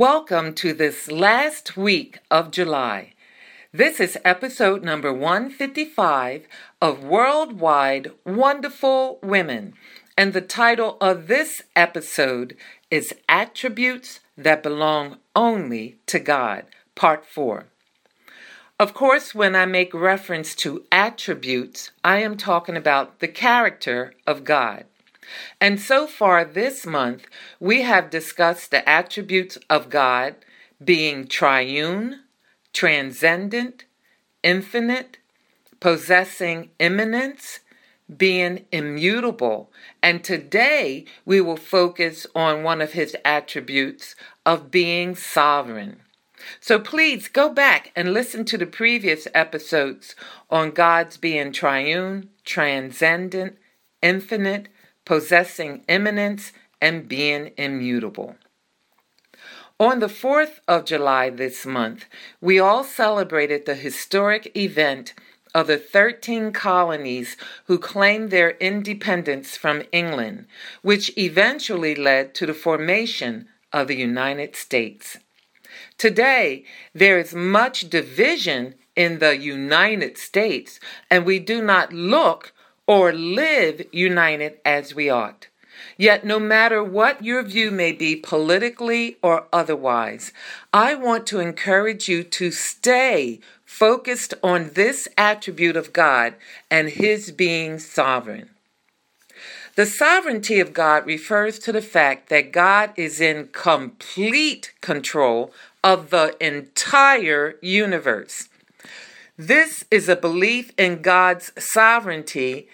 Welcome to this last week of July. This is episode number 155 of Worldwide Wonderful Women, and the title of this episode is Attributes That Belong Only to God, Part 4. Of course, when I make reference to attributes, I am talking about the character of God. And so far this month, we have discussed the attributes of God being triune, transcendent, infinite, possessing immanence, being immutable. And today we will focus on one of his attributes of being sovereign. So please go back and listen to the previous episodes on God's being triune, transcendent, infinite, possessing immanence, and being immutable. On the 4th of July this month, we all celebrated the historic event of the 13 colonies who claimed their independence from England, which eventually led to the formation of the United States. Today, there is much division in the United States, and we do not look or live united as we ought. Yet, no matter what your view may be politically or otherwise, I want to encourage you to stay focused on this attribute of God and His being sovereign. The sovereignty of God refers to the fact that God is in complete control of the entire universe. This is a belief in God's sovereignty,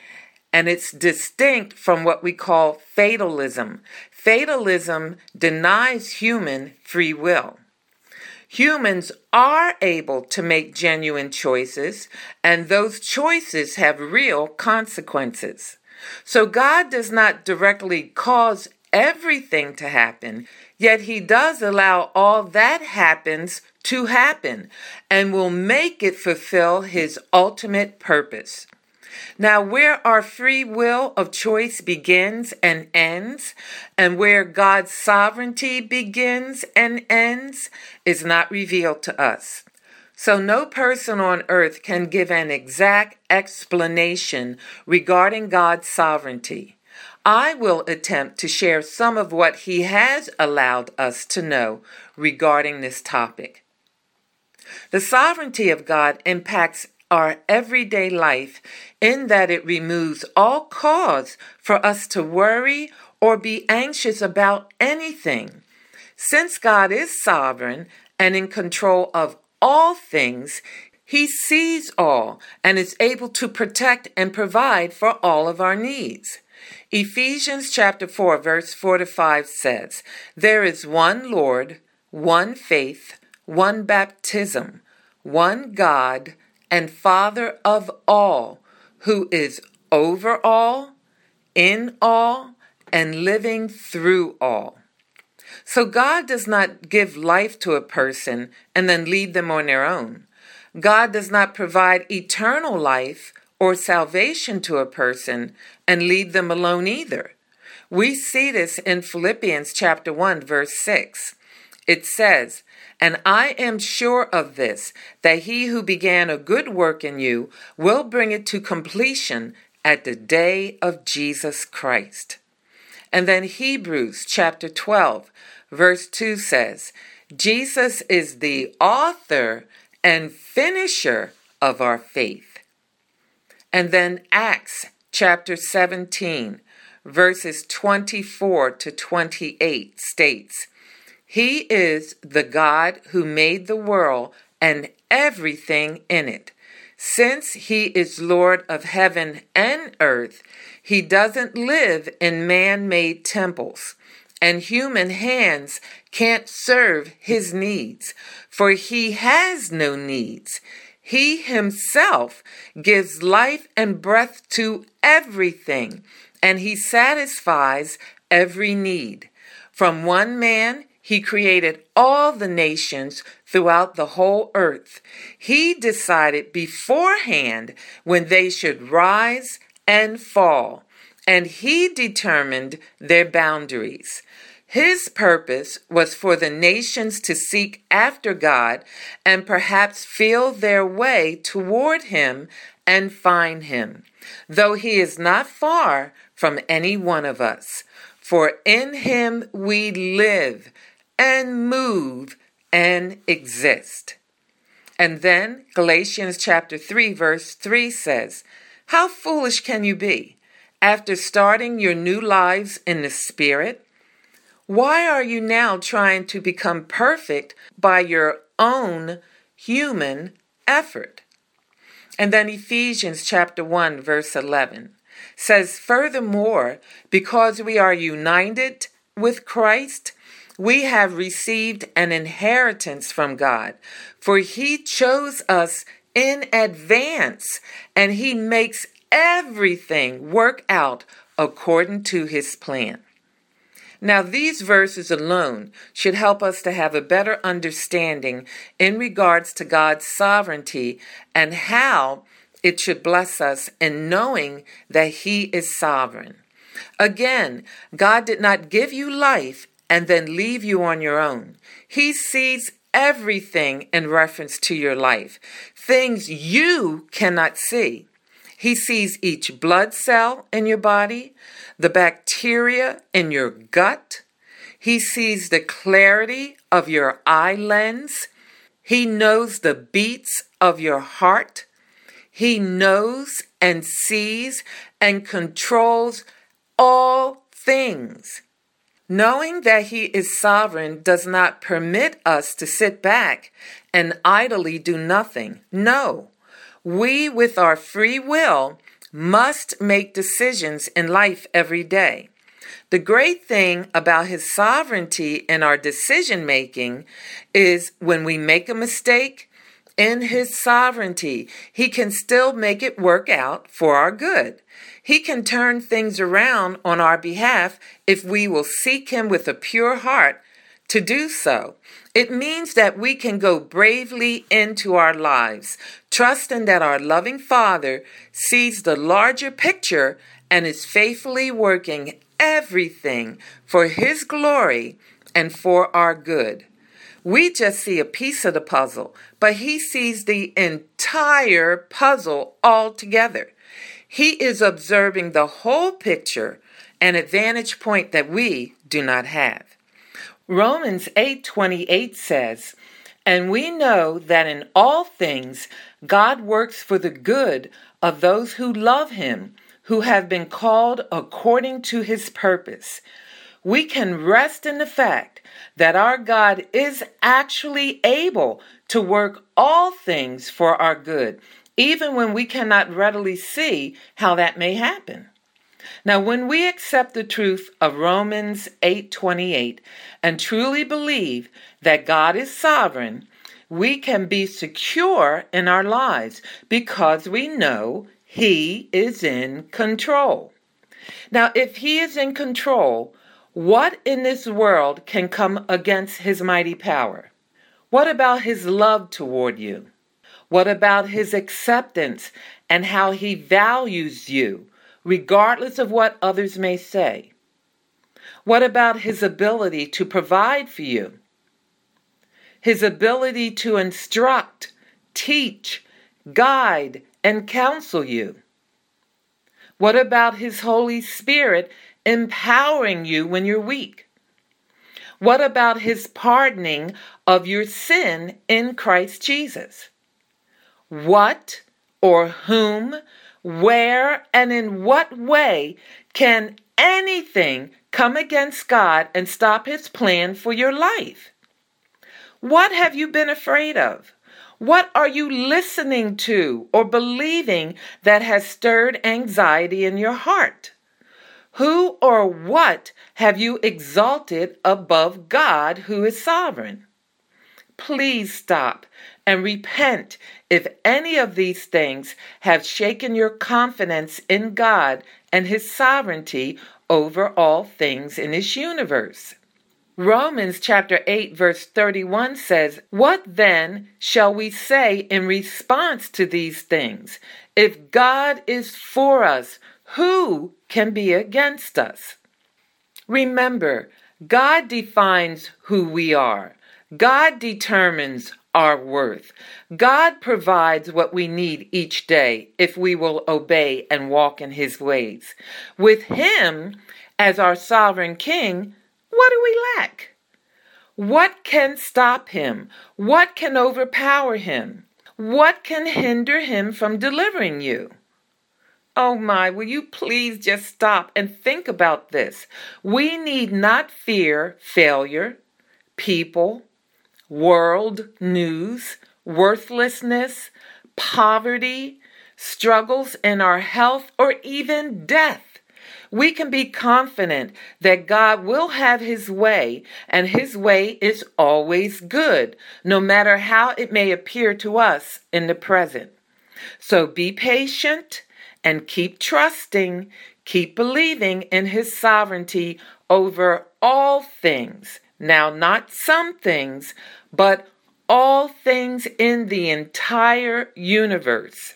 and it's distinct from what we call fatalism. Fatalism denies human free will. Humans are able to make genuine choices, and those choices have real consequences. So God does not directly cause everything to happen, yet He does allow all that happens to happen and will make it fulfill His ultimate purpose. Now, where our free will of choice begins and ends, and where God's sovereignty begins and ends, is not revealed to us. So, no person on earth can give an exact explanation regarding God's sovereignty. I will attempt to share some of what He has allowed us to know regarding this topic. The sovereignty of God impacts our everyday life in that it removes all cause for us to worry or be anxious about anything. Since God is sovereign and in control of all things, he sees all and is able to protect and provide for all of our needs. Ephesians chapter 4 verse 4 to 5 says, There is one Lord, one faith, one baptism, one God and Father of all, who is over all, in all, and living through all. So God does not give life to a person and then leave them on their own. God does not provide eternal life or salvation to a person and leave them alone either. We see this in Philippians chapter 1 verse 6. It says, "And I am sure of this, that he who began a good work in you will bring it to completion at the day of Jesus Christ." And then Hebrews chapter 12 verse 2 says, Jesus is the author and finisher of our faith. And then Acts chapter 17, verses 24 to 28 states, He is the God who made the world and everything in it. Since he is Lord of heaven and earth, he doesn't live in man made temples, and human hands can't serve his needs, for he has no needs. He himself gives life and breath to everything, and he satisfies every need. From one man, he created all the nations throughout the whole earth. He decided beforehand when they should rise and fall, and he determined their boundaries. His purpose was for the nations to seek after God and perhaps feel their way toward Him and find Him, though He is not far from any one of us. For in Him we live and move and exist. And then Galatians chapter 3 verse 3 says, How foolish can you be? After starting your new lives in the Spirit, why are you now trying to become perfect by your own human effort? And then Ephesians chapter 1 verse 11 says, Furthermore, because we are united with Christ, we have received an inheritance from God, for He chose us in advance and He makes everything work out according to His plan. Now, these verses alone should help us to have a better understanding in regards to God's sovereignty and how it should bless us in knowing that He is sovereign. Again, God did not give you life and then leave you on your own. He sees everything in reference to your life, things you cannot see. He sees each blood cell in your body, the bacteria in your gut. He sees the clarity of your eye lens. He knows the beats of your heart. He knows and sees and controls all things. Knowing that He is sovereign does not permit us to sit back and idly do nothing. No, we, with our free will, must make decisions in life every day. The great thing about His sovereignty in our decision making is when we make a mistake, in His sovereignty, He can still make it work out for our good. He can turn things around on our behalf if we will seek Him with a pure heart to do so. It means that we can go bravely into our lives, trusting that our loving Father sees the larger picture and is faithfully working everything for His glory and for our good. We just see a piece of the puzzle, but He sees the entire puzzle altogether. He is observing the whole picture, an advantage point that we do not have. Romans 8:28 says, "And we know that in all things God works for the good of those who love him, who have been called according to his purpose." We can rest in the fact that our God is actually able to work all things for our good, even when we cannot readily see how that may happen. Now, when we accept the truth of Romans 8:28 and truly believe that God is sovereign, we can be secure in our lives because we know he is in control. Now, if he is in control, what in this world can come against his mighty power? What about his love toward you? What about his acceptance and how he values you, regardless of what others may say? What about his ability to provide for you? His ability to instruct, teach, guide, and counsel you? What about his Holy Spirit empowering you when you're weak? What about his pardoning of your sin in Christ Jesus? What or whom where and in what way can anything come against God and stop his plan for your life? What have you been afraid of? What are you listening to or believing that has stirred anxiety in your heart? Who or what have you exalted above God who is sovereign? Please stop and repent if any of these things have shaken your confidence in God and His sovereignty over all things in His universe. Romans chapter 8 verse 31 says, What then shall we say in response to these things? If God is for us, who can be against us? Remember, God defines who we are. God determines our worth. God provides what we need each day if we will obey and walk in His ways. With Him as our sovereign King, what do we lack? What can stop him? What can overpower him? What can hinder him from delivering you? Oh my, will you please just stop and think about this? We need not fear failure, people, world news, worthlessness, poverty, struggles in our health, or even death we can be confident that God will have His way, and His way is always good, no matter how it may appear to us in the present. So be patient and keep trusting, keep believing in His sovereignty over all things. Now, not some things, but all things in the entire universe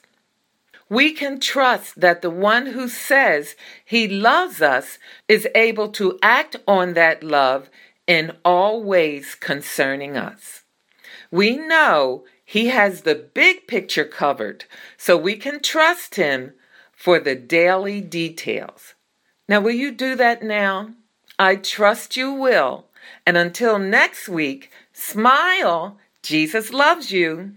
we can trust that the one who says he loves us is able to act on that love in all ways concerning us. We know he has the big picture covered, so we can trust him for the daily details. Now, will you do that now? I trust you will. And until next week, smile. Jesus loves you.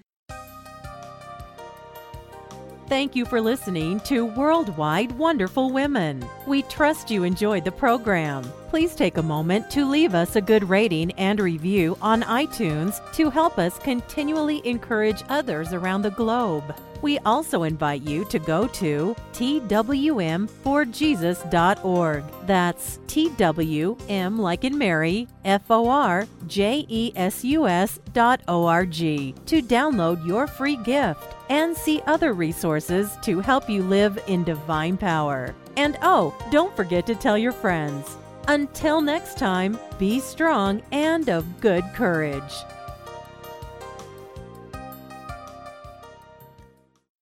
Thank you for listening to Worldwide Wonderful Women. We trust you enjoyed the program. Please take a moment to leave us a good rating and review on iTunes to help us continually encourage others around the globe. We also invite you to go to twm4jesus.org. That's TWM like in Mary, F O R J E S U S dot O R G to download your free gift and see other resources to help you live in divine power. And oh, don't forget to tell your friends. Until next time, be strong and of good courage.